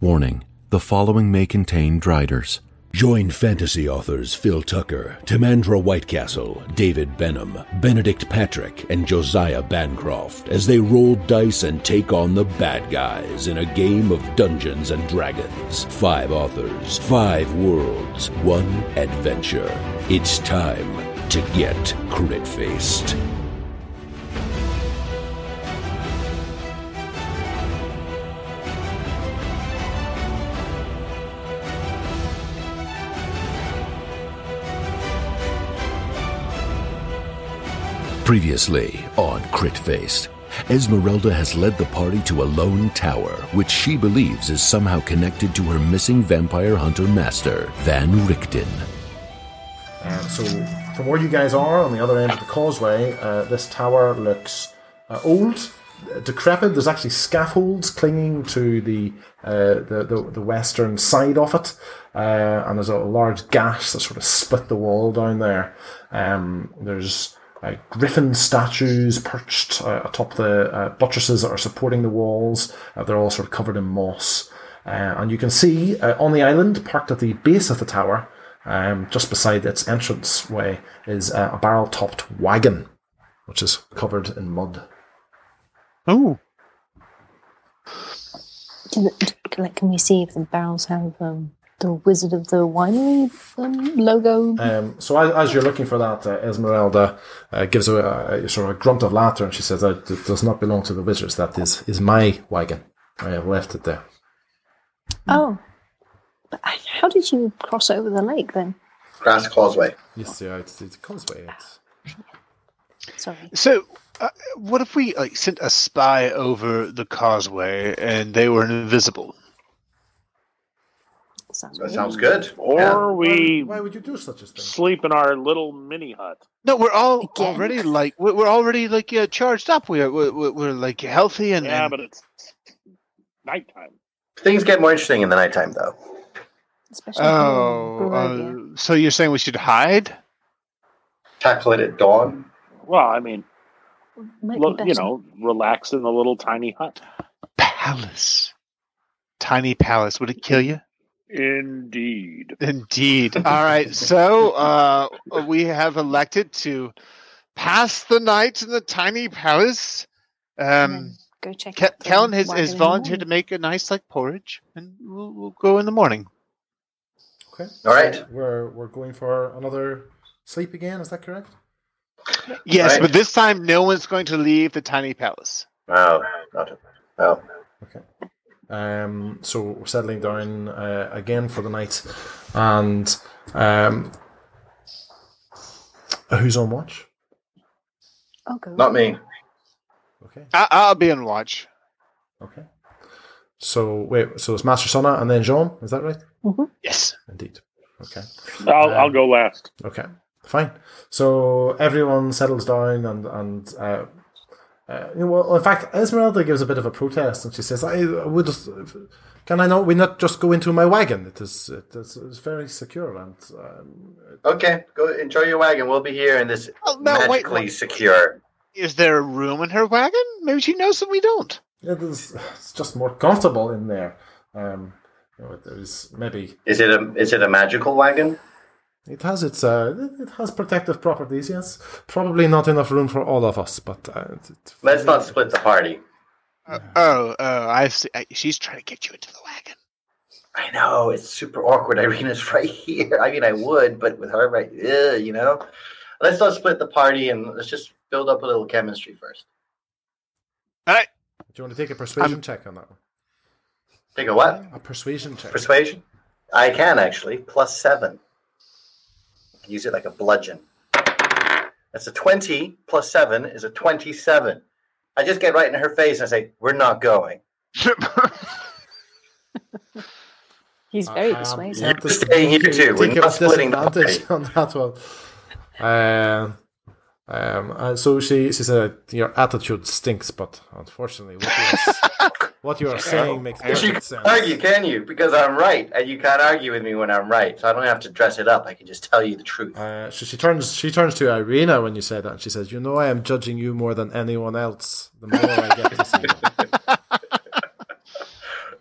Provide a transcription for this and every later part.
Warning the following may contain driders. Join fantasy authors Phil Tucker, Timandra Whitecastle, David Benham, Benedict Patrick, and Josiah Bancroft as they roll dice and take on the bad guys in a game of Dungeons and Dragons. Five authors, five worlds, one adventure. It's time to get crit faced. Previously on Crit Faced, Esmeralda has led the party to a lone tower, which she believes is somehow connected to her missing vampire hunter master, Van Richten. Um, so, from where you guys are on the other end of the causeway, uh, this tower looks uh, old, uh, decrepit. There's actually scaffolds clinging to the uh, the, the, the western side of it, uh, and there's a large gash that sort of split the wall down there. Um, there's uh, griffin statues perched uh, atop the uh, buttresses that are supporting the walls. Uh, they're all sort of covered in moss. Uh, and you can see uh, on the island, parked at the base of the tower, um, just beside its entrance way, is uh, a barrel topped wagon, which is covered in mud. Oh, Can, can, can we see if the barrels have um, the Wizard of the Winery um, logo? Um, so as, as you're looking for that, uh, Esmeralda uh, gives a, a sort of a grunt of laughter and she says, that it does not belong to the wizards. That is, is my wagon. I have left it there. Oh. But how did you cross over the lake then? Grass Causeway. Yes, yeah, it's, it's causeway. It's, Sorry. so uh, what if we like sent a spy over the causeway and they were invisible? Sounds That sounds good. Or Yeah. we why would you do such a thing? sleep in our little mini hut. No, we're all Again? already like we're, we're already like uh, charged up. We're, we're we're we're, like healthy and, Yeah, and- but it's nighttime. Things get more interesting in the nighttime, though. Especially oh, uh, so you're saying we should hide? Tackle it at dawn. Well, I mean, Might look, be you know, relax in the little tiny hut. Palace, tiny palace. Would it kill you? Indeed. Indeed. All right. So uh, we have elected to pass the night in the tiny palace. Um, go check Ke- Kellen has, has in the volunteered to make a nice like porridge, and we'll, we'll go in the morning. Okay. All right. We're, we're going for another sleep again, is that correct? Yes, Right. but this time no one's going to leave the tiny palace. Oh, not a, oh. Okay. Um, so we're settling down uh, again for the night, and um, who's on watch? I'll go. Not me. Okay. I- I'll be on watch. Okay. So wait, so it's Master Sona and then Jean, is that right? Yes. Indeed. Okay. I'll, I'll Um, go last. Okay. Fine. So everyone settles down and and uh, uh, well, in fact, Esmeralda gives a bit of a protest and she says, "I would. Can I not? We not just go into my wagon? It is. It is it's very secure and um, Okay, go enjoy your wagon. We'll be here in this Oh, no, wait, magically wait. secure. Is there a room in her wagon? Maybe she knows that we don't. it is. It's just more comfortable in there. Um, you know, there's maybe Is it a is it a magical wagon? It has its uh, it- it has protective properties. Yes, probably not enough room for all of us, but uh, it, Let's not split the party. Uh, oh, oh, I see. I, she's trying to get you into the wagon. I know it's super awkward. Irina's right here. I mean, I would, but with her right, ugh, you know. Let's not split the party and let's just build up a little chemistry first. All right. do you want to take a persuasion Um, check on that one? Take a what? A persuasion check. Persuasion? I can actually. Plus seven. Use it like a bludgeon. That's a 20 plus seven is a 27. I just get right in her face and I say, We're not going. He's very Um, persuasive. you have to Staying here too. We're not splitting the disadvantage on that one. Um, um, uh, so she she said your attitude stinks, but unfortunately, what you are, what you are saying makes But you perfect can't sense. argue, can you? Because I'm right, and you can't argue with me when I'm right. So I don't have to dress it up. I can just tell you the truth. Uh, so she turns she turns to Irina when you say that. and She says, "You know, I am judging you more than anyone else. The more I get to see you."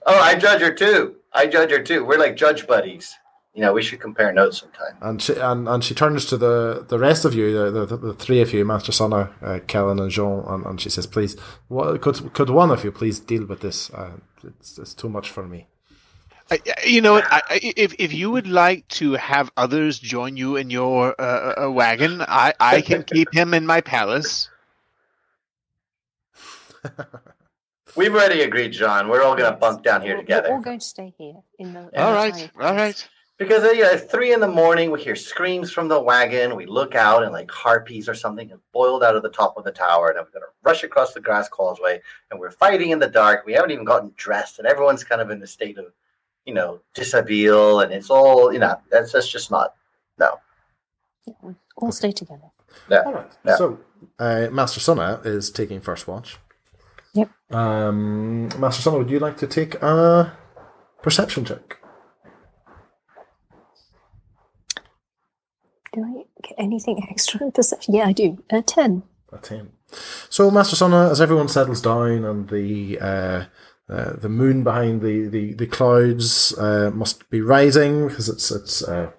Oh, I judge her too. I judge her too. We're like judge buddies. You know, we should compare notes sometime. And she and, and she turns to the, the rest of you, the, the, the three of you, Master Sonna, uh, Kellen, and Jean, and, and she says, "Please, what, could could one of you please deal with this? Uh, it's, it's too much for me." I, I- you know? I, I- if if you would like to have others join you in your uh, uh, wagon, I, I can keep him in my palace. We've already agreed, John. We're all going to bunk down here We're- together. We're all going to stay here in the. in All the right, tiny all house. right. Because uh, yeah, it's three in the morning, we hear screams from the wagon. We look out, and like harpies or something have boiled out of the top of the tower, and I'm going to rush across the grass causeway. And we're fighting in the dark. We haven't even gotten dressed, and everyone's kind of in a state of, you know, dishabille, and it's all you know. That's that's just not no. Yeah, we all stay together. Yeah. All right. Yeah. So, uh, Master Sonna is taking first watch. Yep. Um, Master Sonna, would you like to take a perception check? Do I get anything extra in perception? Yeah, I do. A 10. A ten. So, Master Sonna, as everyone settles down and the uh, uh, the moon behind the the, the clouds uh, must be rising because it's it's uh,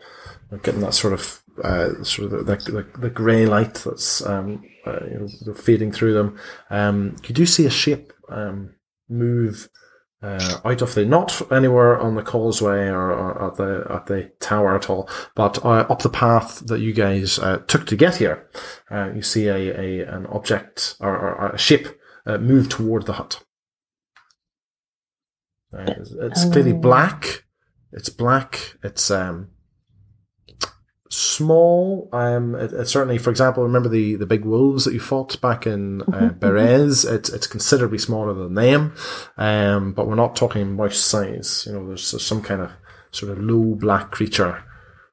getting that sort of uh, sort of the, the, the grey light that's um, uh, you know, fading through them. Um, you do see a shape um, move uh, out of the not anywhere on the causeway or, or at the at the tower at all, but uh, up the path that you guys uh, took to get here. Uh, you see a, a an object or, or a ship uh, move toward the hut. Uh, it's, it's clearly black. It's black. It's um small. Um, it, it's certainly, for example, remember the, the big wolves that you fought back in uh, Berez? It's it's considerably smaller than them. Um, but we're not talking mouse size. You know, there's, there's some kind of sort of low black creature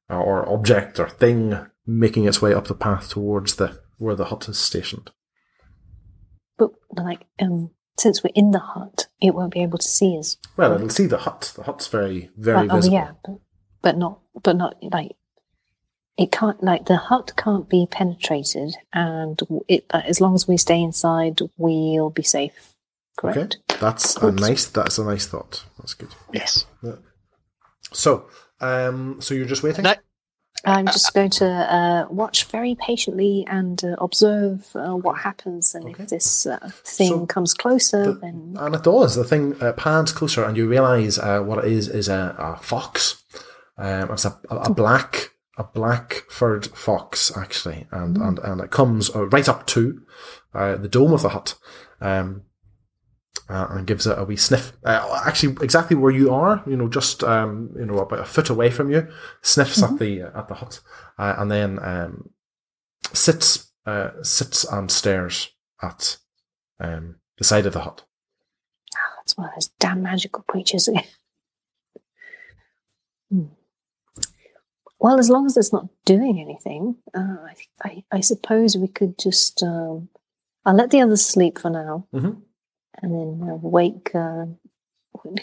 or, or object or thing making its way up the path towards the where the hut is stationed. But, like, um, since we're in the hut, it won't be able to see us. Well, it'll see the hut. The hut's very very Right, oh, visible. yeah. But, but not, but not, like, it can't, like, the hut can't be penetrated, and it, uh, as long as we stay inside, we'll be safe. Okay, Correct? that's a nice. That's a nice thought. That's good. Yes. So, um, so you're just waiting. No. I'm just going to uh, watch very patiently and uh, observe uh, what happens, and Okay. if this uh, thing So comes closer, the- then And it does. The thing uh, pans closer, and you realise uh, what it is is a, a fox. Um, it's a, a, a black a black furred fox actually, and and, and it comes uh, right up to uh, the dome of the hut. Um, uh, and gives it a wee sniff. Uh, actually, exactly where you are, you know, just um, you know, about a foot away from you, sniffs at the at the hut, uh, and then um, sits uh, sits and stares at um, the side of the hut. Oh, that's one of those damn magical creatures again. Hmm. Well, as long as it's not doing anything, uh, I, I, I suppose we could just. Um, I'll let the others sleep for now, Mhm. and then uh, wake. Uh,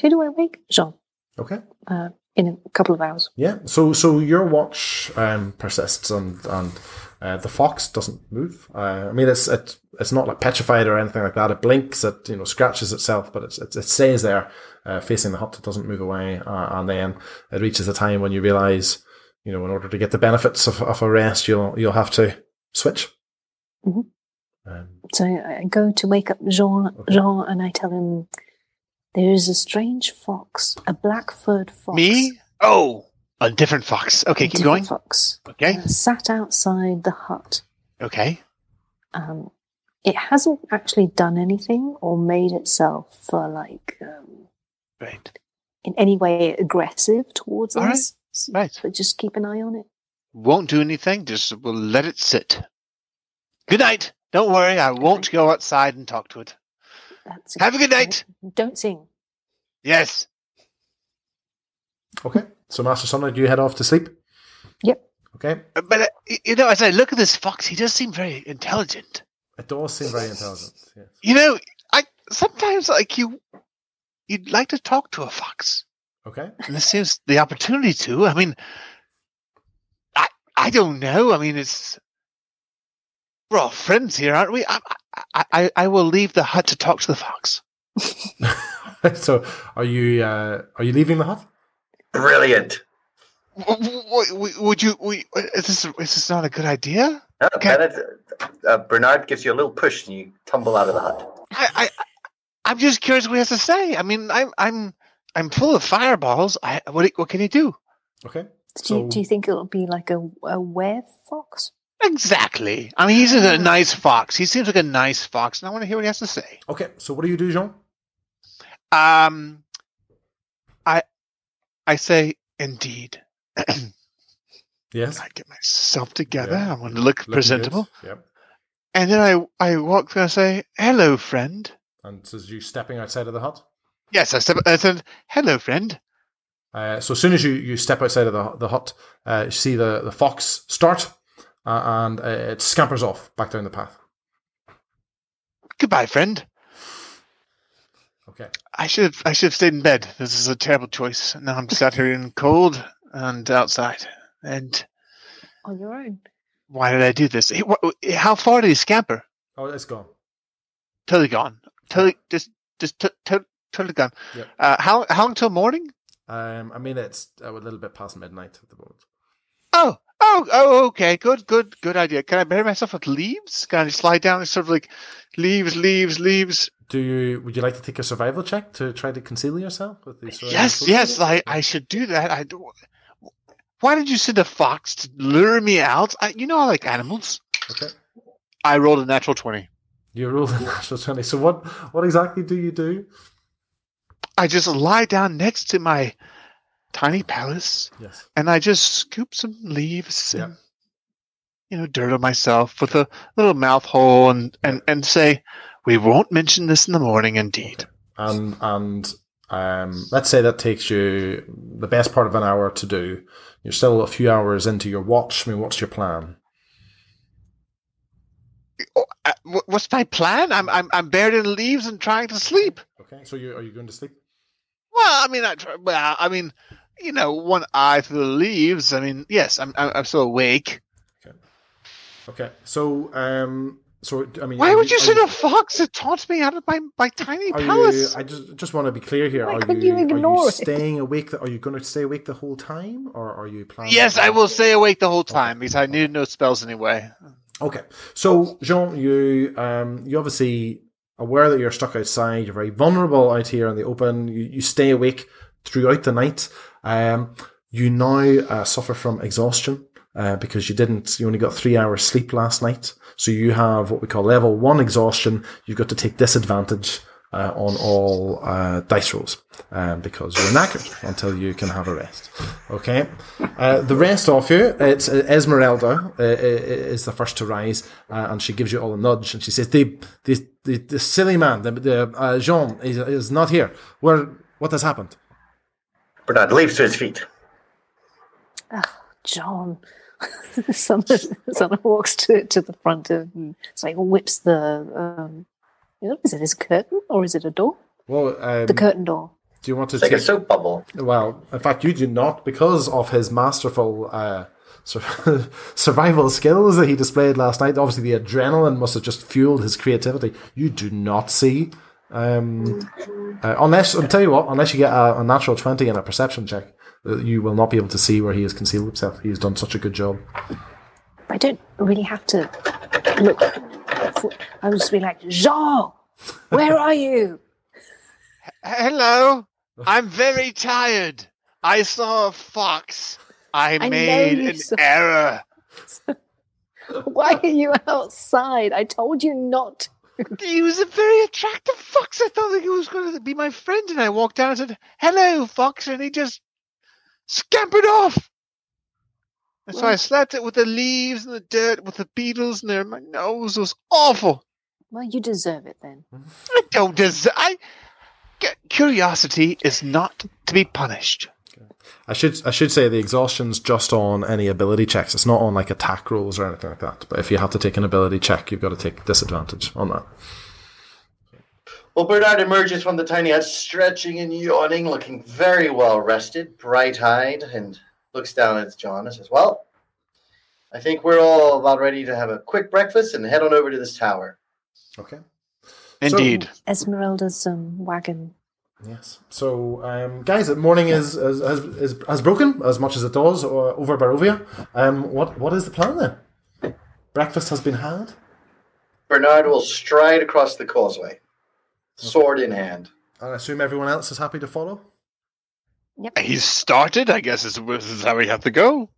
who do I wake? Jean. Okay. Uh, in a couple of hours. Yeah. So so your watch um, persists and and uh, the fox doesn't move. Uh, I mean, it's it, it's not like petrified or anything like that. It blinks. It you know scratches itself, but it's, it it stays there uh, facing the hut. It doesn't move away. Uh, and then it reaches a time when you realize, you know, in order to get the benefits of, of a rest, you'll you'll have to switch. Mhm. Um, So I go to wake up Jean, Jean, and I tell him there is a strange fox, a black-furred fox. Me? Oh, a different fox. Okay, a keep different going. Fox Okay. uh, sat outside the hut. Okay. Um, it hasn't actually done anything or made itself uh, like um, Right. in any way aggressive towards All right. us. S- Right. But just keep an eye on it. Won't do anything. Just we'll let it sit. Good night. Don't worry. I won't go outside and talk to it. That's Have a good night. Don't sing. Yes. okay. So Master Sunlight, do you head off to sleep? Yep. Okay. Uh, But uh, you know, as I look at this fox, he does seem very intelligent. It does seem very intelligent. Yes. You know, I sometimes like you. You'd like to talk to a fox, Okay. and this seems the opportunity to. I mean, I I don't know. I mean, it's we're all friends here, aren't we? I I, I, I will leave the hut to talk to the fox. so, are you uh, are you leaving the hut? Brilliant. W- w- w- Would you? we- Is this is this not a good idea? No, Okay. Bennett, uh, Bernard gives you a little push and you tumble out of the hut. I, I I'm just curious what he has to say. I mean, I'm I'm I'm full of fireballs. I what what can he do? Okay. Do, you, do you think it'll be like a, a were fox? Exactly. I mean, he's a nice fox. He seems like a nice fox, and I want to hear what he has to say. Okay. So, what do you do, Jean? Um, I I say indeed. Yes. I get myself together. Yeah. I want to look Looking presentable, good. Yep. and then I I walk through and I say, "Hello, friend." And so, you stepping outside of the hut. Yes, I said, I said, "Hello, friend." Uh, so as soon as you, you step outside of the, the hut, uh, you see the, the fox start, uh, and uh, it scampers off back down the path. Goodbye, friend. Okay. I should have I should have stayed in bed. This is a terrible choice. Now I'm sat here in cold and outside. And On your own. why did I do this? How far did he scamper? Oh, it's gone. Totally gone. Totally just just to- to- totally gone. Yep. Uh, how how long till morning? Um, I mean, it's uh, a little bit past midnight at the moment. Oh oh oh okay. Good good good idea. Can I bury myself with leaves? Can I slide down and sort of like leaves leaves leaves? Do you? Would you like to take a survival check to try to conceal yourself with these? Yes yes. I I should do that. I do. Why did you send a fox to lure me out? I, you know I like animals. Okay. I rolled a natural twenty. You roll a natural twenty. So what? What exactly do you do? I just lie down next to my tiny palace Yes. and I just scoop some leaves Yeah. and you know dirt on myself with a little mouth hole and, and, and say, "We won't mention this in the morning." Indeed. and and um, let's say that takes you the best part of an hour to do. You're still a few hours into your watch. I mean, what's your plan? Oh, uh, wh- what's my plan? I'm I'm I'm buried in leaves and trying to sleep. Okay, so you are you going to sleep? Well, I mean, I try, well, I mean, you know, one eye through the leaves. I mean, yes, I'm I'm, I'm still awake. Okay, Okay. so um, so I mean, Why would you are send a fox to taunt me out of my, my tiny Are you, palace? I just just want to be clear here. Why are you, you ignore are you it? staying awake? The, are you going to stay awake the whole time, or are you planning? Yes, I will stay awake the whole time because I need no spells anyway. Okay, so Jean, you um, you obviously aware that you're stuck outside. You're very vulnerable out here in the open. You, you stay awake throughout the night. Um, you now uh, suffer from exhaustion uh, because you didn't. You only got three hours sleep last night. So you have what we call level one exhaustion. You've got to take disadvantage uh, on all uh, dice rolls um, because you're knackered until you can have a rest. Okay. Uh, the rest of you, it's uh, Esmeralda uh, uh, is the first to rise, uh, and she gives you all a nudge, and she says, "The the the, the silly man, the, the uh, Jean, is, is not here. Where? What has happened?" Bernard leaps to his feet. Oh, John. Summer, Summer walks to to the front of and it's like whips the um you know, is it his curtain or is it a door? Well, um, The curtain door. do you want to It's like a soap bubble. Well, in fact, you do not because of his masterful uh, sur- survival skills that he displayed last night. Obviously, the adrenaline must have just fueled his creativity. You do not see, um, uh, unless I'll tell you what, unless you get a, a natural twenty and a perception check, uh, you will not be able to see where he has concealed himself. He has done such a good job. I don't really have to look. I would just be like, Jean, where are you? Hello, I'm very tired. I saw a fox. I, know made an saw- error. Why are you outside? I told you not. He was a very attractive fox. I thought that he was going to be my friend, and I walked down and said, "Hello, fox," and he just scampered off. And so I slapped it with the leaves and the dirt, with the beetles, and there. My nose was awful. Well, you deserve it then. I don't deserve. I curiosity is not to be punished. I should I should say the exhaustion's just on any ability checks. It's not on like attack rolls or anything like that. But if you have to take an ability check, you've got to take disadvantage on that. Well, Bernard emerges from the tiny hut, stretching and yawning, looking very well rested, bright eyed, and looks down at John and says, Well, I think we're all about ready to have a quick breakfast and head on over to this tower. Okay. Indeed. Esmeralda's um, wagon Yes. So, um, guys, the morning is is, is is has broken as much as it does uh, over Barovia. Um, what what is the plan then? Breakfast has been had. Bernard will stride across the causeway, sword in hand. I assume everyone else is happy to follow. He's started. I guess is, is how we have to go.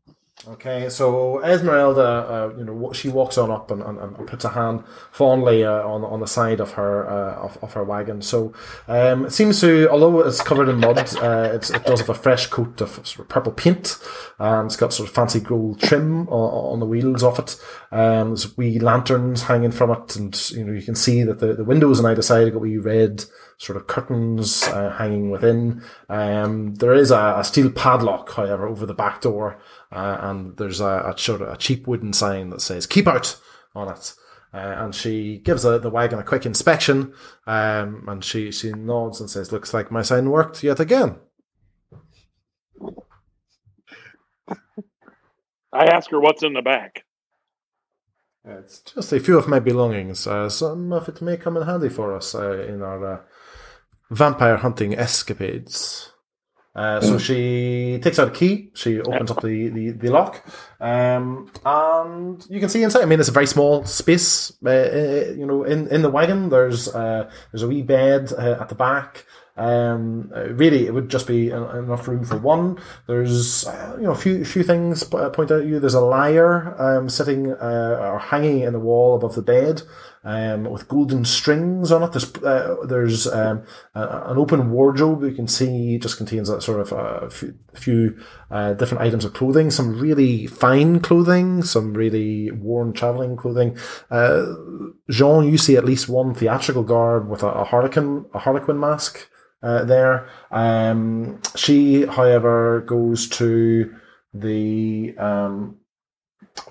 Okay, so Esmeralda, uh, you know, she walks on up and, and, and puts a hand fondly uh, on on the side of her uh, of, of her wagon. So um, it seems to, although it's covered in mud, uh, it does have a fresh coat of sort of purple paint, and it's got sort of fancy gold trim on, on the wheels of it. Um, there's wee lanterns hanging from it, and you know you can see that the, the windows on either side have got wee red sort of curtains uh, hanging within. Um, there is a, a steel padlock, however, over the back door, uh, and there's a, a sort of a cheap wooden sign that says "Keep out" on it. Uh, and she gives the, the wagon a quick inspection, um, and she, she nods and says, "Looks like my sign worked yet again." I ask her what's in the back. It's just a few of my belongings. Uh, some of it may come in handy for us uh, in our uh, vampire hunting escapades. Uh, so she takes out a key. She opens up the, the, the lock, um, and you can see inside. I mean, it's a very small space. Uh, uh, you know, in, in the wagon, there's uh, there's a wee bed uh, at the back. Um, really, it would just be enough room for one. There's, you know, a few few things point out to you. There's a lyre um, sitting or hanging in the wall above the bed, um, with golden strings on it. There's uh, there's um, a- an open wardrobe you can see just contains a sort of a few, few uh, different items of clothing. Some really fine clothing, some really worn traveling clothing. Uh, Jean, you see at least one theatrical garb with a, a harlequin a harlequin mask uh, there. Um, she, however, goes to the um,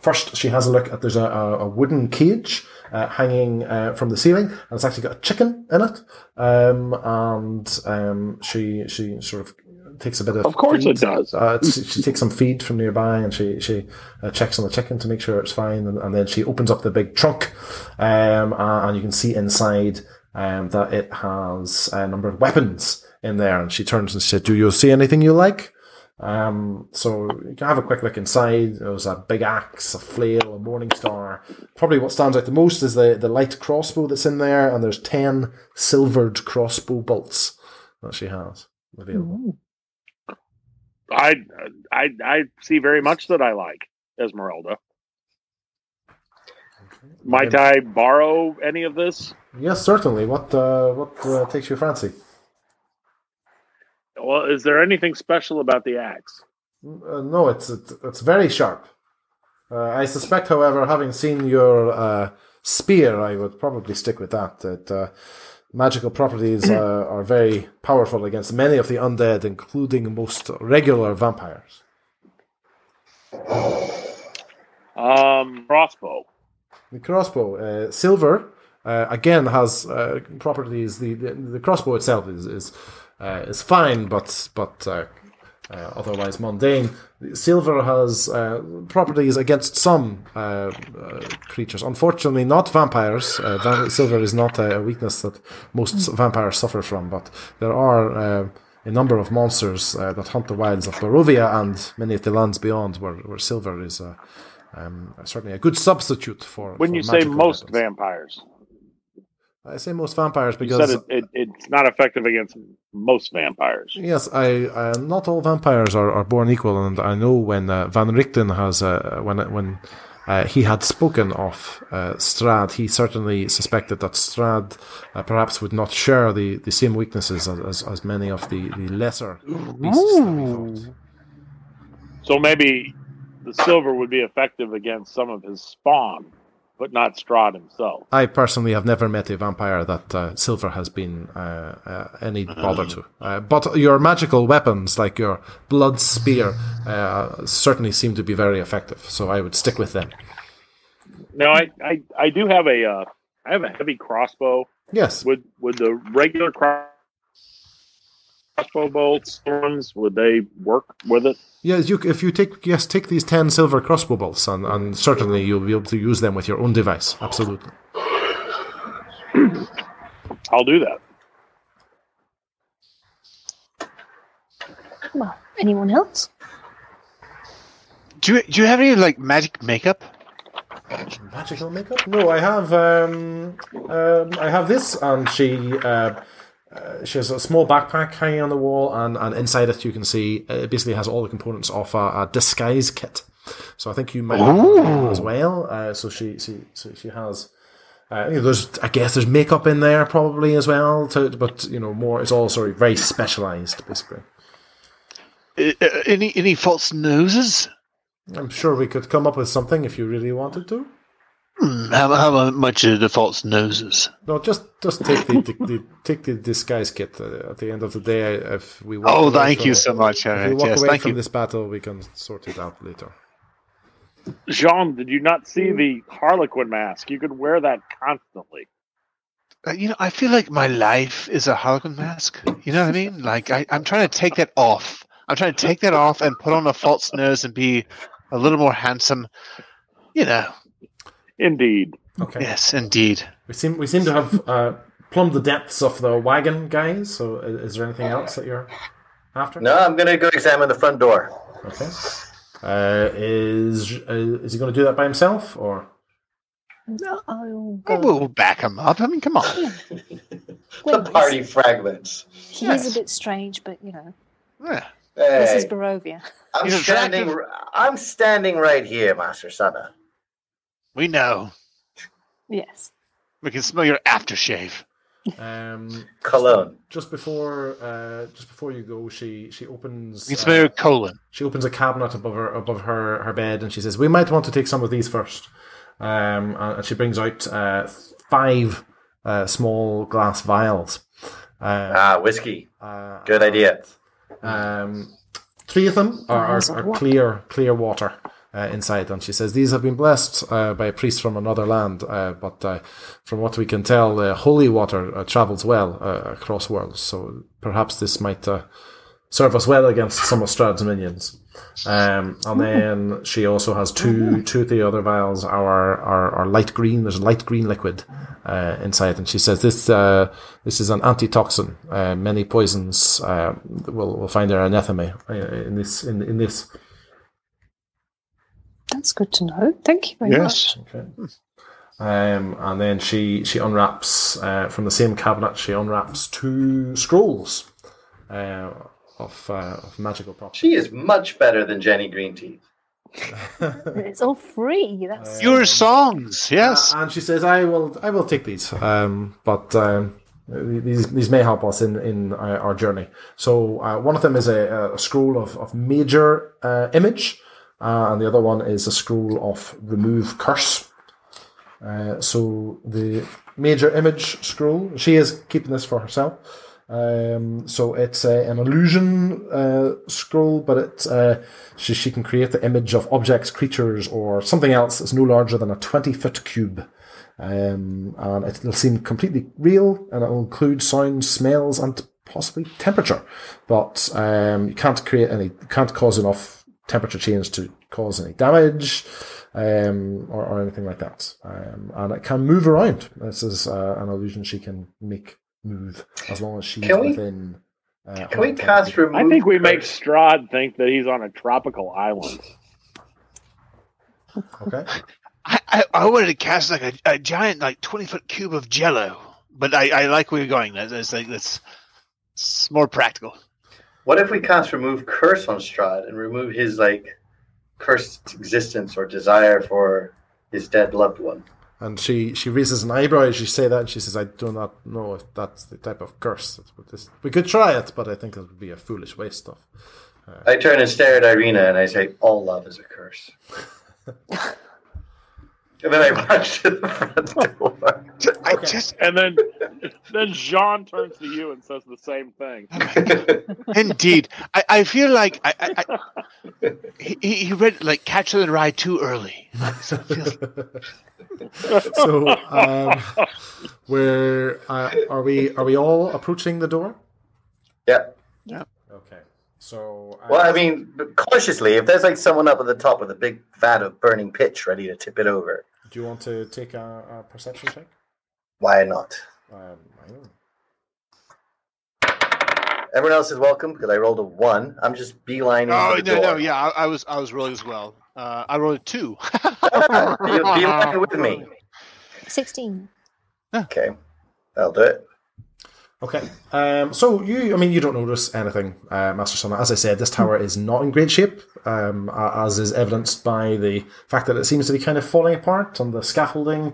first. She has a look at there's a, a, wooden cage uh, hanging uh, from the ceiling, and it's actually got a chicken in it. Um, and um, she she sort of takes a bit of Of course it does. Uh, she takes some feed from nearby and she she uh, checks on the chicken to make sure it's fine, and, and then she opens up the big trunk, um, uh, and you can see inside um, that it has a number of weapons in there. And she turns and says, "Do you see anything you like?" Um, so you can have a quick look inside. There's a big axe, a flail, a morning star. Probably what stands out the most is the, the light crossbow that's in there, and there's ten silvered crossbow bolts that she has available. I, I, I see very much that I like Esmeralda. Might I borrow any of this? Yes, certainly. What uh, what uh, takes your fancy? Well, is there anything special about the axe? Uh, no, it's it's it's very sharp. Uh, I suspect, however, having seen your uh, spear, I would probably stick with that. That uh, magical properties uh, are very powerful against many of the undead, including most regular vampires. Um, crossbow. The crossbow, uh, silver, uh, again has uh, properties. The, the the crossbow itself is is uh, is fine, but but uh, uh, otherwise mundane. Silver has uh, properties against some uh, uh, creatures. Unfortunately, not vampires. Uh, va- silver is not a weakness that most vampires suffer from, but there are. Uh, a number of monsters uh, that hunt the wilds of Barovia and many of the lands beyond, where, where silver is uh, um, certainly a good substitute for. When for you say most weapons. vampires, I say most vampires because it, it, it's not effective against most vampires. yes, I uh, not all vampires are, are born equal, and I know when uh, Van Richten has uh, when when uh, he had spoken of uh, Strahd, he certainly suspected that Strahd uh, perhaps would not share the, the same weaknesses as, as, as many of the, the lesser beasts that we. So maybe the silver would be effective against some of his spawn, but not Strahd himself. I personally have never met a vampire that uh, silver has been uh, uh, any bother to. Uh, but your magical weapons, like your blood spear, uh, certainly seem to be very effective. So I would stick with them. Now, I, I, I do have a uh, I have a heavy crossbow. Yes, Would would the regular cro- crossbow bolts thorns would they work with it? yes. You, if you take yes, take these ten silver crossbow bolts, and, and certainly you'll be able to use them with your own device. Absolutely. I'll do that. Well, anyone else? Do you, do you have any like magic makeup? Magical makeup? No, I have. Um, um, I have this, and she. Uh, uh, she has a small backpack hanging on the wall, and, and inside it you can see uh, it basically has all the components of a, a disguise kit. So I think you might have as well. Uh, so she she so she has. Uh, there's I guess there's makeup in there probably as well, to, but you know more. It's all sort of very specialized, basically. Uh, any any false noses? I'm sure we could come up with something if you really wanted to. How, how much are the false noses? No, just just take the, the, the take the disguise kit. Uh, at the end of the day, if we walk Oh, thank from you so much. All If we walk yes, away thank from you. this battle, we can sort it out later. Jean, did you not see the Harlequin mask? You could wear that constantly. Uh, you know, I feel like my life is a Harlequin mask. You know what I mean? Like I, I'm trying to take that off. I'm trying to take that off and put on a false nose and be a little more handsome. You know. Indeed. Okay. Yes, indeed. We seem we seem to have uh, plumbed the depths of the wagon, guys. So, i- is there anything else that you're after? No, I'm gonna go examine the front door. Okay. Uh, is uh, is he going to do that by himself or? No, I'll We'll, go. we'll back him up. I mean, come on. The Well, party fragments. He is a bit strange, but you know, Yeah. this is Hey, Barovia. I'm He's standing. attractive. I'm standing right here, Master Sana. We know. Yes. We can smell your aftershave. Um, Cologne. just before uh, just before you go, she she opens. We can smell your uh, colon. she opens a cabinet above her above her, her bed, and she says, "We might want to take some of these first. Um, and she brings out uh, five uh, small glass vials. Uh, Ah, whiskey. uh, Good idea. Um, three of them are, are, are clear clear water uh, inside, and she says these have been blessed uh, by a priest from another land. Uh, but uh, from what we can tell, uh, holy water uh, travels well uh, across worlds. So perhaps this might uh, serve us well against some of Strahd's minions. Um, and then she also has two two of the other vials are, are are light green. There's a light green liquid uh, inside, and she says this uh, this is an antitoxin. Uh, many poisons uh, will will find their anathema in this in in this. That's good to know. Thank you very Yes. Okay. Um, and then she she unwraps uh, from the same cabinet. She unwraps two scrolls uh, of uh, of magical properties. She is much better than Jenny Greenteeth. It's all free. That's Your songs, yes. Uh, and she says, "I will, I will take these, um, but um, these these may help us in in our, our journey." So uh, one of them is a, a scroll of of major uh, image, uh, and the other one is a scroll of remove curse. Uh, so the major image scroll, she is keeping this for herself. Um, so it's uh, an illusion uh, scroll, but it uh, she she can create the image of objects, creatures, or something else that's no larger than a twenty foot cube. Um, and it'll seem completely real, and it'll include sounds, smells, and possibly temperature. But um, you can't create any, you can't cause enough temperature change to cause any damage um, or, or anything like that. Um, and it can move around. This is uh, an illusion she can make move as long as she's Can we- within. Uh, Can we cast remove? I think we make curse? Strahd think that he's on a tropical island. Okay. I, I, I wanted to cast like a, a giant, like twenty foot cube of Jello, but I, I like where you're going. That's, that's like that's it's more practical. What if we cast remove curse on Strahd and remove his like cursed existence or desire for his dead loved one? And she, she raises an eyebrow as you say that, and she says, "I do not know if that's the type of curse. That's what this, we could try it, but I think it would be a foolish waste of." Uh, I turn and stare at Irina and I say, "All love is a curse." and then I march to the front door. I just And then then Jean turns to you and says the same thing. indeed, I, I feel like I, I, I he, he read like Catcher in the Rye too early. So so, um, where uh, are we? Are we all approaching the door? yeah. Yeah. Okay. So, Well, I mean, cautiously. If there's like someone up at the top with a big vat of burning pitch ready to tip it over, do you want to take a, a perception check? why not? Um, I don't know. Everyone else is welcome because I rolled a one. I'm just beelining Oh the no, door. no, yeah, I, I was I was rolling as well. Uh, I rolled a two. You beeline with me. 16. Okay, that'll do it. Okay. Um, so you, I mean, you don't notice anything, uh, Master Son. As I said, this tower is not in great shape, um, as is evidenced by the fact that it seems to be kind of falling apart on the scaffolding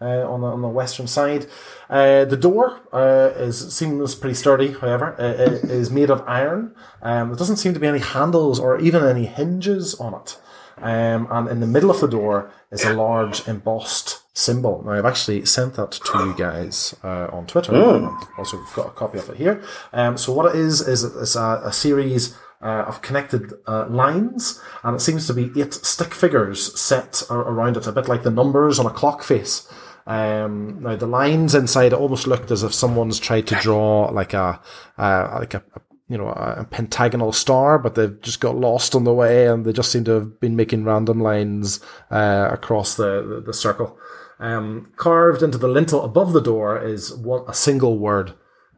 uh, on the on the western side. Uh, the door uh, is seems pretty sturdy. However, uh, it is made of iron. Um, there doesn't seem to be any handles or even any hinges on it. Um, and in the middle of the door is a large embossed symbol. Now, I've actually sent that to you guys uh, on Twitter. I've also got a copy of it here. Um, so, what it is, is it's a, a series uh, of connected uh, lines, and it seems to be eight stick figures set around it, a bit like the numbers on a clock face. Um, now the lines inside almost looked as if someone's tried to draw like a uh, like a, a you know a pentagonal star, but they've just got lost on the way, and they just seem to have been making random lines uh, across the, the the circle. Um, carved into the lintel above the door is one a single word,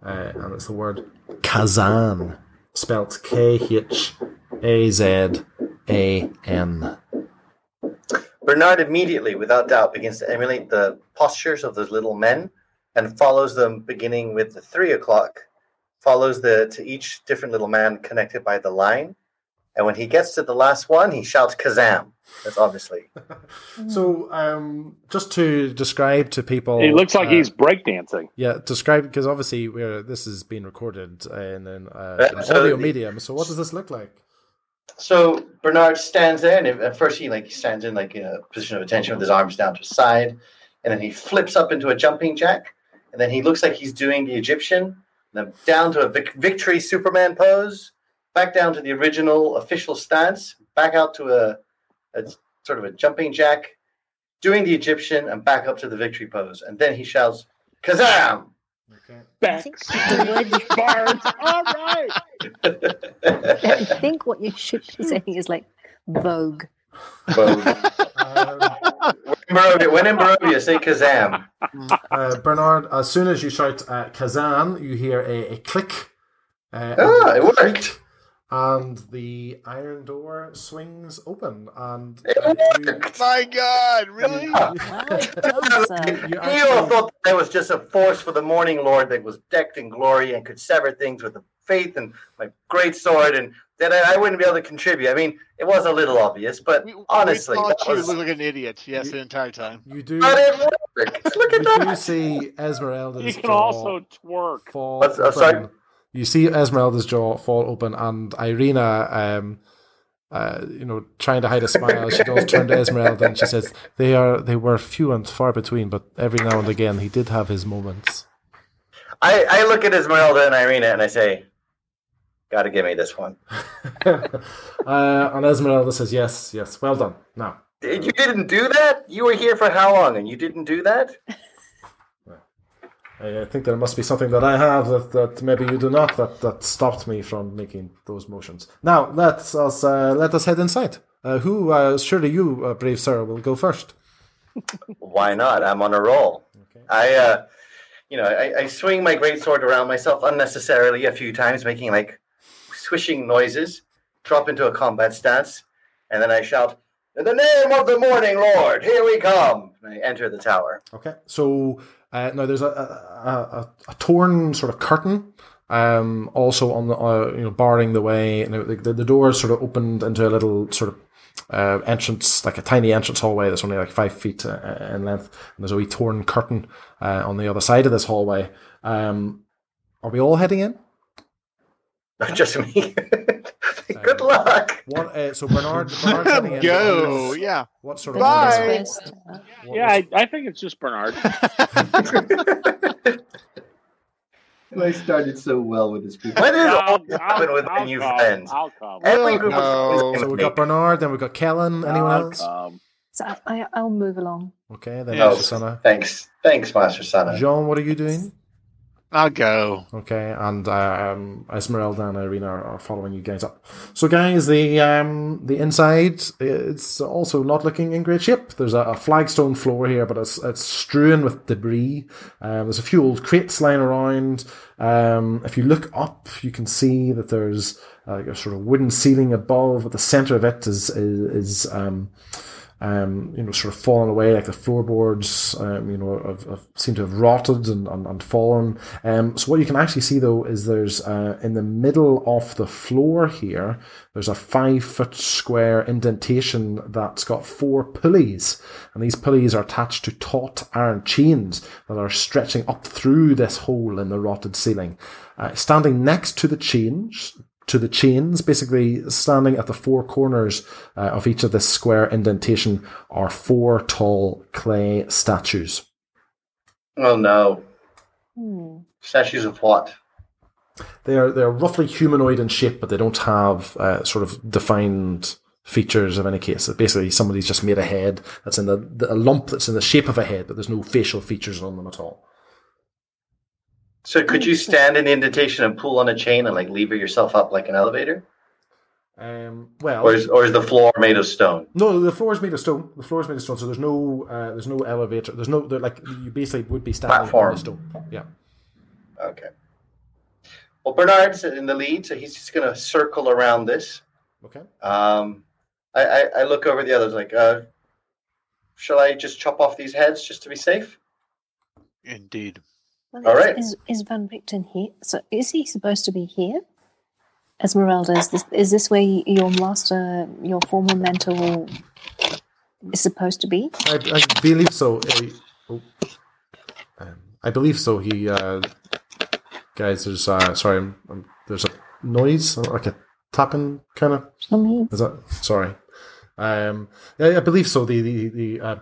uh, and it's the word Khazan, spelt K H A Z A N. Bernard immediately, without doubt, begins to emulate the postures of those little men and follows them, beginning with the three o'clock, follows the to each different little man connected by the line. And when he gets to the last one, he shouts Kazam. That's obviously. So, um, just to describe to people, He looks like uh, he's breakdancing. Yeah, describe because obviously we're this is being recorded uh, in an uh, Uh, so audio the- medium. So what does this look like? So Bernard stands there, and at first he like he stands in like in a position of attention with his arms down to his side, and then he flips up into a jumping jack, and then he looks like he's doing the Egyptian, and then down to a vic- victory Superman pose, back down to the original official stance, back out to a, a sort of a jumping jack, doing the Egyptian, and back up to the victory pose, and then he shouts Kazam! I think the word Bards. All right. I think what you should be saying is like Vogue. Vogue. Um, when in Barovia, say Kazam. uh, Bernard, as soon as you shout uh, Khazan, you hear a, a click. Uh, Ah, it a worked. Creak, And the iron door swings open, and It uh, you- My God, really? Well done, you You all actually- thought that was just a force for the Morning Lord that was decked in glory and could sever things with the faith and my great sword, and that I, I wouldn't be able to contribute. I mean, it was a little obvious, but We- we honestly, thought that you was, looked like an idiot. Yes, the entire time. you do. but it worked. Look You at do that. see Esmeralda's you can jaw also twerk. fall What's- uh, sorry? You see Esmeralda's jaw fall open, and Irina, um, uh, you know, trying to hide a smile, she does turn to Esmeralda and she says, "They are they were few and far between, but every now and again he did have his moments." I, I look at Esmeralda and Irina and I say, "Got to give me this one." uh, and Esmeralda says, "Yes, yes, well done." Now, You didn't do that. You were here for how long, and you didn't do that? I I think there must be something that I have that, that maybe you do not that, that stopped me from making those motions. Now let us uh, let us head inside. Uh, who? Uh, surely you, uh, brave sir, will go first. Why not? I'm on a roll. I, uh, you know, I, I swing my great sword around myself unnecessarily a few times, making like swishing noises. Drop into a combat stance, and then I shout, "In the name of the Morning Lord, here we come!" And I enter the tower. Okay, so uh, now there's a, a, a, a torn sort of curtain, um, also on the uh, you know barring the way. Know, the, the, the door is sort of opened into a little sort of uh, entrance, like a tiny entrance hallway that's only like five feet uh, in length. And there's a wee torn curtain uh, on the other side of this hallway. Um, are we all heading in? Not just me. Good luck. What? Uh, so Bernard, Bernard. Go, What is- yeah. What sort of? Bernard's Bye. first. Uh, Yeah, I, I think it's just Bernard. I started so well with this group. When did it all I'll, happen with my I'll new come. friends? I'll come. Every Oh, group no. so we got Bernard, then we got Kellen. Anyone I'll else? come. so I, I, I'll move along. Okay, then Yes. Master Sana. Thanks, thanks, Master Sana. Jean, what are you doing? I'll go. Okay, and um, Esmeralda and Irina are, are following you guys up. So, guys, the um, the inside it's also not looking in great shape. There's a, a flagstone floor here, but it's it's strewn with debris. Um, there's a few old crates lying around. Um, if you look up, you can see that there's uh, a sort of wooden ceiling above. At the center of it is is, is um, you know, sort of fallen away, like the floorboards, um, you know, have, have, seem to have rotted and, and, and fallen. Um, so what you can actually see though is there's uh, in the middle of the floor here, there's a five foot square indentation that's got four pulleys, and these pulleys are attached to taut iron chains that are stretching up through this hole in the rotted ceiling. Uh, standing next to the chains, to the chains, basically standing at the four corners uh, of each of this square indentation are four tall clay statues. Oh no. Hmm. Statues of what? They are they're roughly humanoid in shape, but they don't have uh, sort of defined features of any case. Basically, somebody's just made a head that's in the, the a lump that's in the shape of a head, but there's no facial features on them at all. So could you stand in the indentation and pull on a chain and like lever yourself up like an elevator? Um, well, Or is or is the floor made of stone? No, the floor is made of stone. The floor is made of stone, so there's no uh, there's no elevator. There's no like you basically would be standing Platform. on the stone. Yeah. Okay. Well, Bernard's in the lead, so he's just going to circle around this. Okay. Um, I, I, I look over the others like, uh, shall I just chop off these heads just to be safe? Indeed. Well, All is, right. Is, is Van Richten here? So is he supposed to be here? Esmerelda, is this is this where your master, your former mentor, is supposed to be? I, I believe so. Uh, oh. um, I believe so. He, uh, guys, there's uh, sorry, I'm, I'm, there's a noise like a tapping kind of. Is that sorry? Um, yeah, I believe so. The the the. Uh,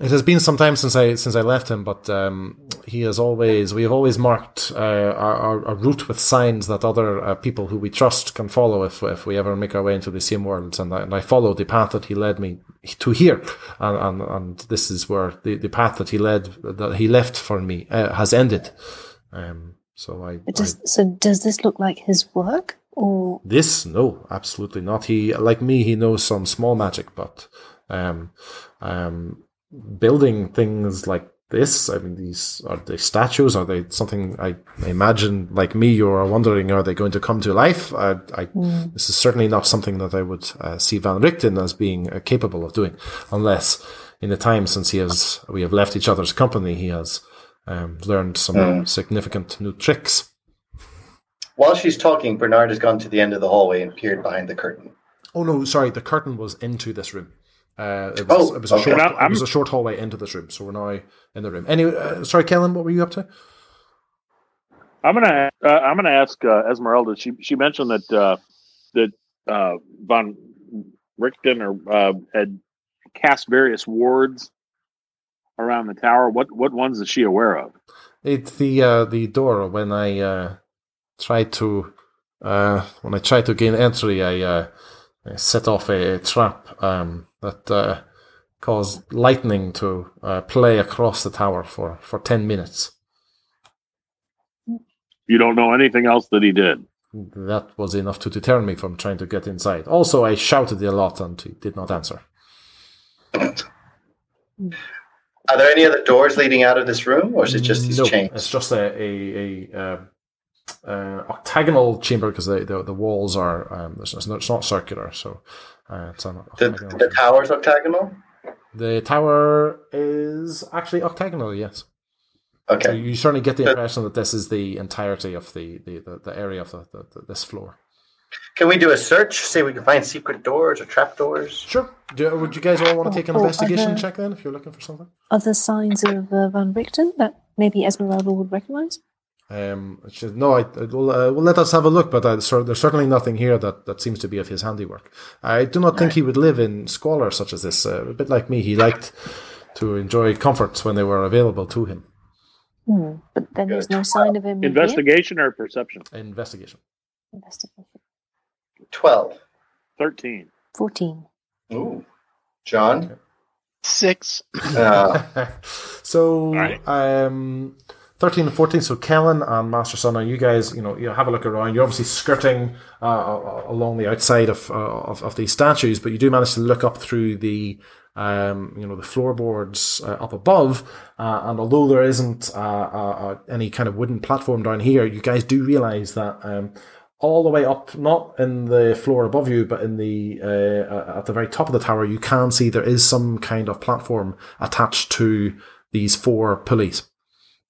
it has been some time since I since I left him, but um, he has always we have always marked uh, our, our, our route with signs that other uh, people who we trust can follow if if we ever make our way into the same worlds. And I, and I followed the path that he led me to here, and and, and this is where the, the path that he led that he left for me uh, has ended. Um, so I, But I does, so does this look like his work, or this no, absolutely not. He like me, he knows some small magic, but um, um, building things like this. I mean, these are they statues? Are they something? I imagine, like me, you are wondering, are they going to come to life? I, I this is certainly not something that I would uh, see Van Richten as being uh, capable of doing, unless in the time since he has we have left each other's company, he has um, learned some significant new tricks. While she's talking, Bernard has gone to the end of the hallway and peered behind the curtain. Oh no, sorry, the curtain was into this room. Uh, it was, Oh, it was a okay. short. I'm- It was a short hallway into this room, so we're now in the room. Anyway, uh, sorry, Kellen, what were you up to? I'm gonna uh, I'm gonna ask uh, Esmerelda. She she mentioned that uh, that uh, von Richten or uh, had cast various wards around the tower. What what ones is she aware of? It's the uh, the door when I uh, tried to uh, when I tried to gain entry, I, uh, I set off a, trap um, that uh, caused lightning to uh, play across the tower for, for ten minutes. You don't know anything else that he did. That was enough to deter me from trying to get inside. Also, I shouted a lot and he did not answer. Are there any other doors leading out of this room, or is it just these no, chains? It's just a a, a uh, uh, octagonal chamber because the, the the walls are um, it's, not, it's not circular, so uh, it's an The, octagonal. the tower's octagonal. The tower is actually octagonal. Yes, so Okay. you certainly get the But- impression that this is the entirety of the the, the, the area of the, the, the, this floor. Can we do a search? See if we can find secret doors or trap doors. Sure. Do, would you guys all want to take an Oh, investigation other- check then, if you're looking for something? other signs of uh, Van Richten that maybe Esmerelda would recognize? Um, it should- no, I, I will, uh, well, let us have a look, but uh, sir, there's certainly nothing here that, that seems to be of his handiwork. I do not think he would live in squalor such as this. Uh, a bit like me, he liked to enjoy comforts when they were available to him. Hmm. But then there's no sign of him here? Investigation or perception? Investigation. Investigation. Twelve. Thirteen. 14. Ooh. John. Six. Uh, so, Alright. um, 13 and 14. So Kellen and Master Son, now you guys, you know, you have a look around. You're obviously skirting uh, a- a- along the outside of, uh, of of these statues, but you do manage to look up through the um, you know the floorboards uh, up above. Uh, and although there isn't uh, uh, uh, any kind of wooden platform down here, you guys do realize that. Um, all the way up, not in the floor above you, but in the uh, uh, at the very top of the tower, you can see there is some kind of platform attached to these four pulleys,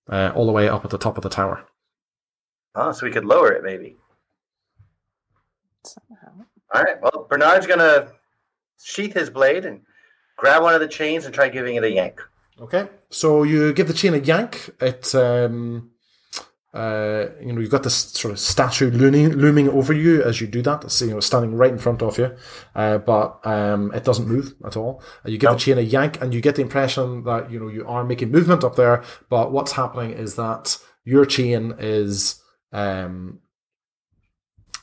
uh, all the way up at the top of the tower. Oh, so we could lower it maybe. Somehow. All right. Well, Bernard's gonna sheath his blade and grab one of the chains and try giving it a yank. Okay, so you give the chain a yank. It, um, uh, you know, you've got this sort of statue looming, looming over you as you do that. It's, you know, standing right in front of you, uh, but um, it doesn't move at all. Uh, you give the chain a yank, and you get the impression that you know you are making movement up there. But what's happening is that your chain is, um,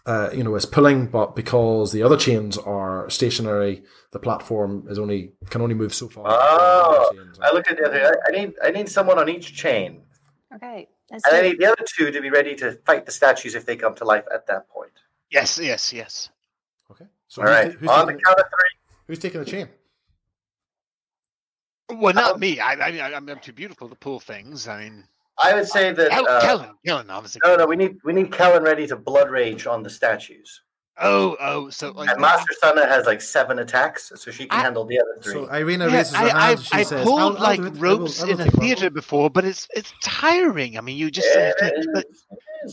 uh, you know, is pulling, but because the other chains are stationary, the platform is only can only move so far. Oh, The chains are- I look at the other. I- I need I need someone on each chain, Okay, let's and do I need the other two to be ready to fight the statues if they come to life at that point. Yes, yes, yes. Okay. So All who's right. who's, On the count of three. who's taking the chain? Well, not me. I, I mean, I'm, I'm too beautiful to pull things. I mean, I would say that. Uh, Kellen, Kellen, obviously. No, no, we need we need Kellen ready to blood rage on the statues. Oh, oh, so like, And Master Sana has like seven attacks, so she can I- handle the other three. So Irina Yeah, raises her I, hand. I've, she I've says, pulled "I'll- I'll like do. I will- ropes I will in a take one." theater before, but it's it's tiring. I mean, you just Yeah, have it to, is. like,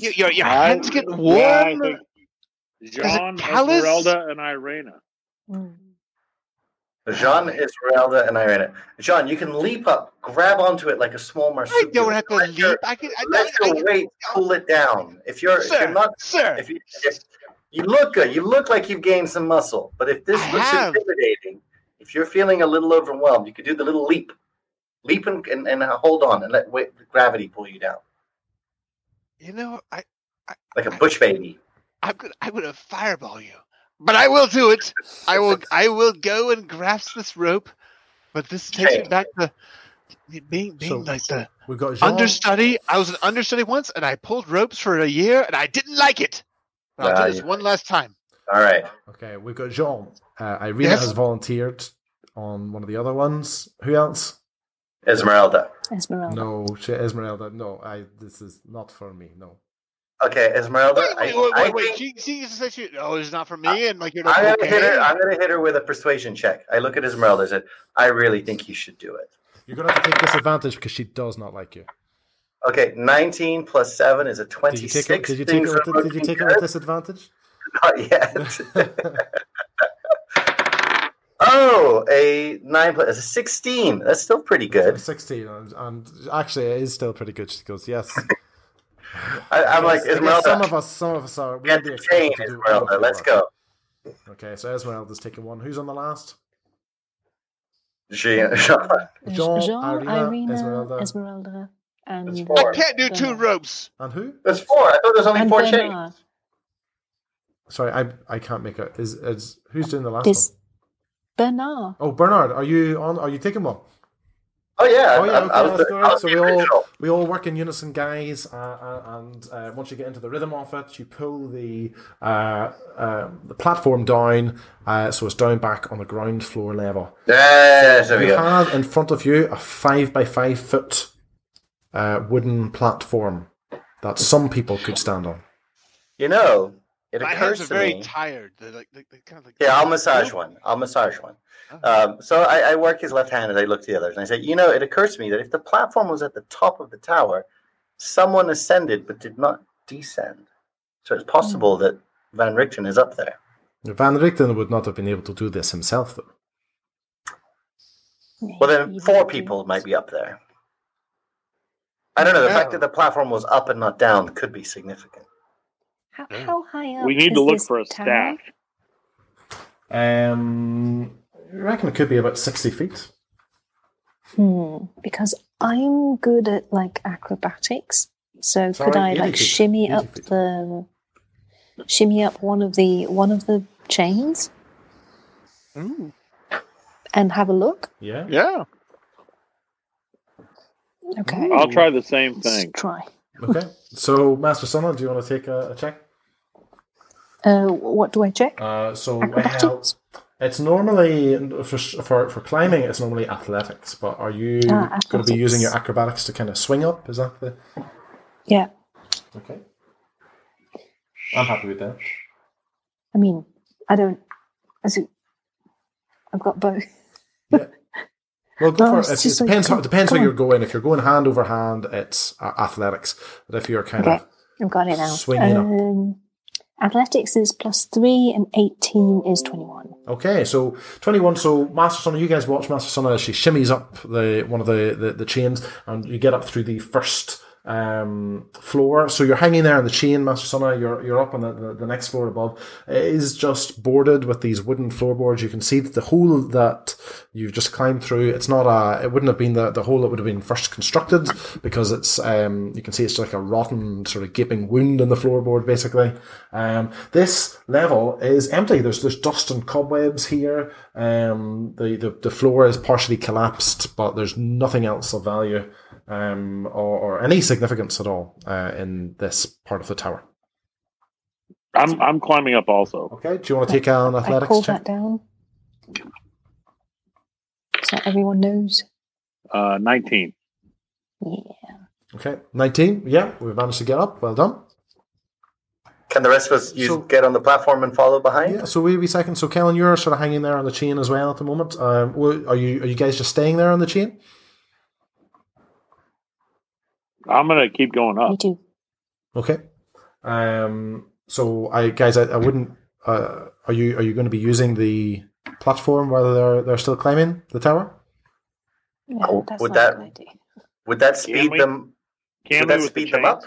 your, your your hands get warm. think John, callous? Esmerelda, and Irina. Mm. Jean, Esmerelda, and Irina. Jean, you can leap up, grab onto it like a small I marsupial. don't have to Let your- I can. I, Let I, your I, weight cool it down. If you're, if you're not, sir. if you, if you look good, you look like you've gained some muscle. But if this I looks have. intimidating, if you're feeling a little overwhelmed, you could do the little leap, leap and, and, and hold on and let weight, gravity pull you down you know, I like a bush baby. I'm gonna I'm gonna fireball you, but I will do it. I will I will go and grasp this rope, but this takes me back to being being So- like the We've got Jean. understudy. I was an understudy once, and I pulled ropes for a year, and I didn't like it. But I'll Ah, do this you- one last time. All right. Okay, we've got Jean. Uh, Irina Yes? has volunteered on one of the other ones. Who else? Esmerelda. Esmerelda. No, she, Esmerelda. No, I. This is not for me. No. Okay, Esmerelda. Wait, wait, I, wait, I wait. wait. think- She, she said she, oh, it's not for me, and like you're I'm gonna hit her. okay. I'm gonna hit her with a persuasion check. I look at Esmerelda. I said, "I really think you should do it." You're gonna have to take disadvantage because she does not like you. Okay, 19 plus seven is a Did you 26. take? Did you take Things it? are With, did you take it with disadvantage? Not yet. oh, a nine plus a 16. That's still pretty good. Sixteen, and, and actually, it is still pretty good. She goes, "Yes." I, I'm like Esmerelda. some of us, some of us are. We'll Get the expected chain, to do all of Esmerelda. the Let's go. Okay, so Esmerelda's taking one. Who's on the last? She, Jean, Jean, Irina, Irina, Esmerelda. Esmerelda, and That's I can't do two ropes. And who? That's four. I thought there was only and four chains. Bernard. Sorry, I I can't make it. Is is who's doing the last This one? Bernard. Oh, Bernard, are you on? Are you taking one? Oh yeah. Oh yeah, okay, I was, the, good. I was So we all we all work in unison, guys. Uh, uh, and uh, once you get into the rhythm of it, you pull the uh, uh, the platform down, uh, so it's down back on the ground floor level. Yes, there we You go. have in front of you a five by five foot uh, wooden platform that some people could stand on. You know, it My hands occurs are to very me. tired. They're like, they, they kind of like. Yeah, I'll massage one. I'll massage one. Um, so I, I work his left hand and I look to the others and I say, you know, it occurs to me that if the platform was at the top of the tower, someone ascended but did not descend. So it's possible that Van Richten is up there. Van Richten would not have been able to do this himself, though. Well, then four people might be up there. I don't know. The fact that the platform was up and not down could be significant. How, how high up? We need is to look for a tower? staff. Um, I reckon it could be about sixty feet. Hmm. Because I'm good at like acrobatics, so Sorry, could I like feet. shimmy up feet. the shimmy up one of the one of the chains Ooh. and have a look? Yeah. Yeah. Okay. I'll try the same Let's thing. try. Okay. So, Master Sonna, do you want to take a, a check? Uh, what do I check? Uh, so, well, Acrobatics. it's normally for, for for climbing. It's normally athletics. But are you Ah, going to be using your acrobatics to kind of swing up? Is that the Yeah. okay? I'm happy with that. I mean, I don't. As it, I've got both. Well, go for it's it. It just like, depends how depends how on. you're going. If you're going hand over hand, it's uh, athletics. But if you're kind Okay, of I've got it now. Swinging up. um, Athletics is plus three, and eighteen is twenty-one. Okay, so twenty one. So Master Sonna, you guys watch Master Sonna as she shimmies up the one of the, the, the chains, and you get up through the first um, floor. So you're hanging there on the chain, Master Sonna. You're you're up on the, the, the next floor above. It is just boarded with these wooden floorboards. You can see that the hole that you've just climbed through. It's not a. It wouldn't have been the, the hole that would have been first constructed because it's. Um, you can see it's like a rotten sort of gaping wound in the floorboard, basically. Um, this level is empty. There's there's dust and cobwebs here. Um, the, the the floor is partially collapsed, but there's nothing else of value um, or, or any significance at all uh, in this part of the tower. I'm I'm climbing up also. Okay, do you want to take an I athletics called check? that down, so everyone knows. Uh, 19. Yeah. Okay, nineteen. Yeah, we've managed to get up. Well done. Can the rest of us use, So- get on the platform and follow behind? Yeah, so wait a wee second. So Kellen, you're sort of hanging there on the chain as well at the moment. Um, are you are you guys just staying there on the chain? I'm gonna keep going Me up. too. Okay. Um, so I guys, I, I wouldn't. Uh, are you are you going to be using the platform while they're they're still climbing the tower? Yeah, Oh, that's would not that- idea. Would that speed we? them? Can Would that with the speed them up?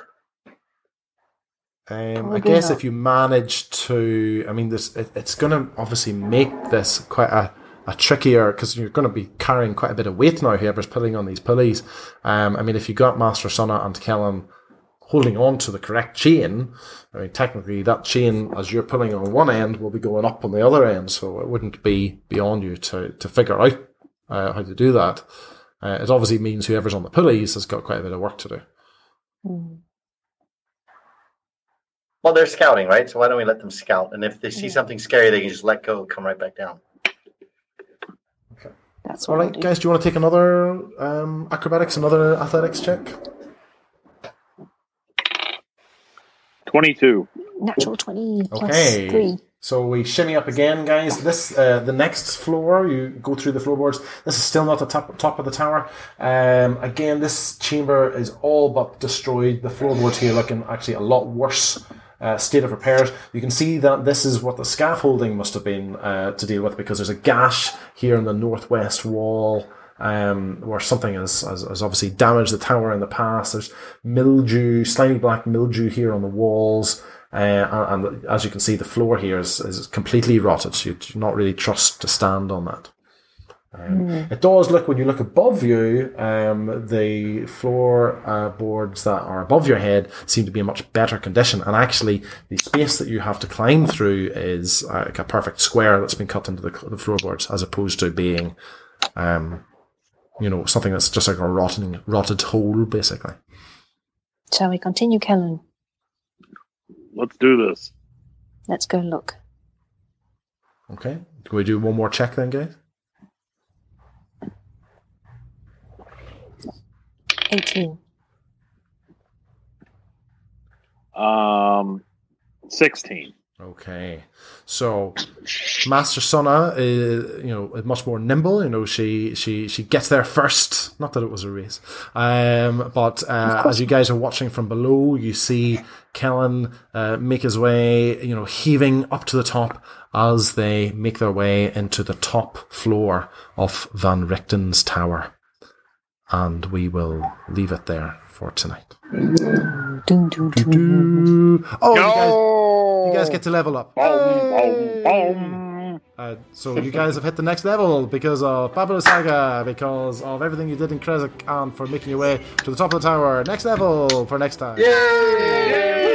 Um, I guess not. if you manage to, I mean, this it, it's going to obviously make this quite a, a trickier because you're going to be carrying quite a bit of weight now. Whoever's pulling on these pulleys, um, I mean, if you got Master Sonna and Kellen holding on to the correct chain, I mean, technically that chain, as you're pulling on one end, will be going up on the other end, so it wouldn't be beyond you to to figure out uh, how to do that. Uh, it obviously means whoever's on the pulleys has got quite a bit of work to do. Mm. Well, they're scouting, right? So why don't we let them scout? And if they see Yeah. something scary, they can just let go, come right back down. That's All what I'll do. guys, do you want to take another um, acrobatics, another athletics check? 22. Natural twenty Okay. three. So we shimmy up again, guys. This uh, the next floor. You go through the floorboards. This is still not the top top of the tower. Um, again, this chamber is all but destroyed. The floorboards here looking actually a lot worse. Uh, state of repairs. You can see that this is what the scaffolding must have been uh, to deal with because there's a gash here in the northwest wall um, where something has, has, has obviously damaged the tower in the past. There's mildew, slimy black mildew here on the walls. Uh, and, and as you can see, the floor here is, is completely rotted. So you do not really trust to stand on that. Um, It does look when you look above you, um, the floor uh, boards that are above your head seem to be in much better condition. And actually, the space that you have to climb through is uh, like a perfect square that's been cut into the, the floorboards, as opposed to being, um, you know, something that's just like a rotting, rotted hole, basically. Shall we continue, Kellen? Let's do this. Let's go look. Okay. Can we do one more check then, guys? Eighteen. Um, 16. Okay, so Master Sonna is you know is much more nimble. You know she she she gets there first. Not that it was a race, um, but uh, as you guys are watching from below, you see Kellen uh, make his way. You know, heaving up to the top as they make their way into the top floor of Van Richten's tower, and we will leave it there for tonight. Doom, doom, doom. Oh, you guys, you guys get to level up. Boom, Hey! boom, boom. Uh, so you guys have hit the next level because of Baba Lysaga, because of everything you did in Krezk, and for making your way to the top of the tower. Next level for next time. Yay! Level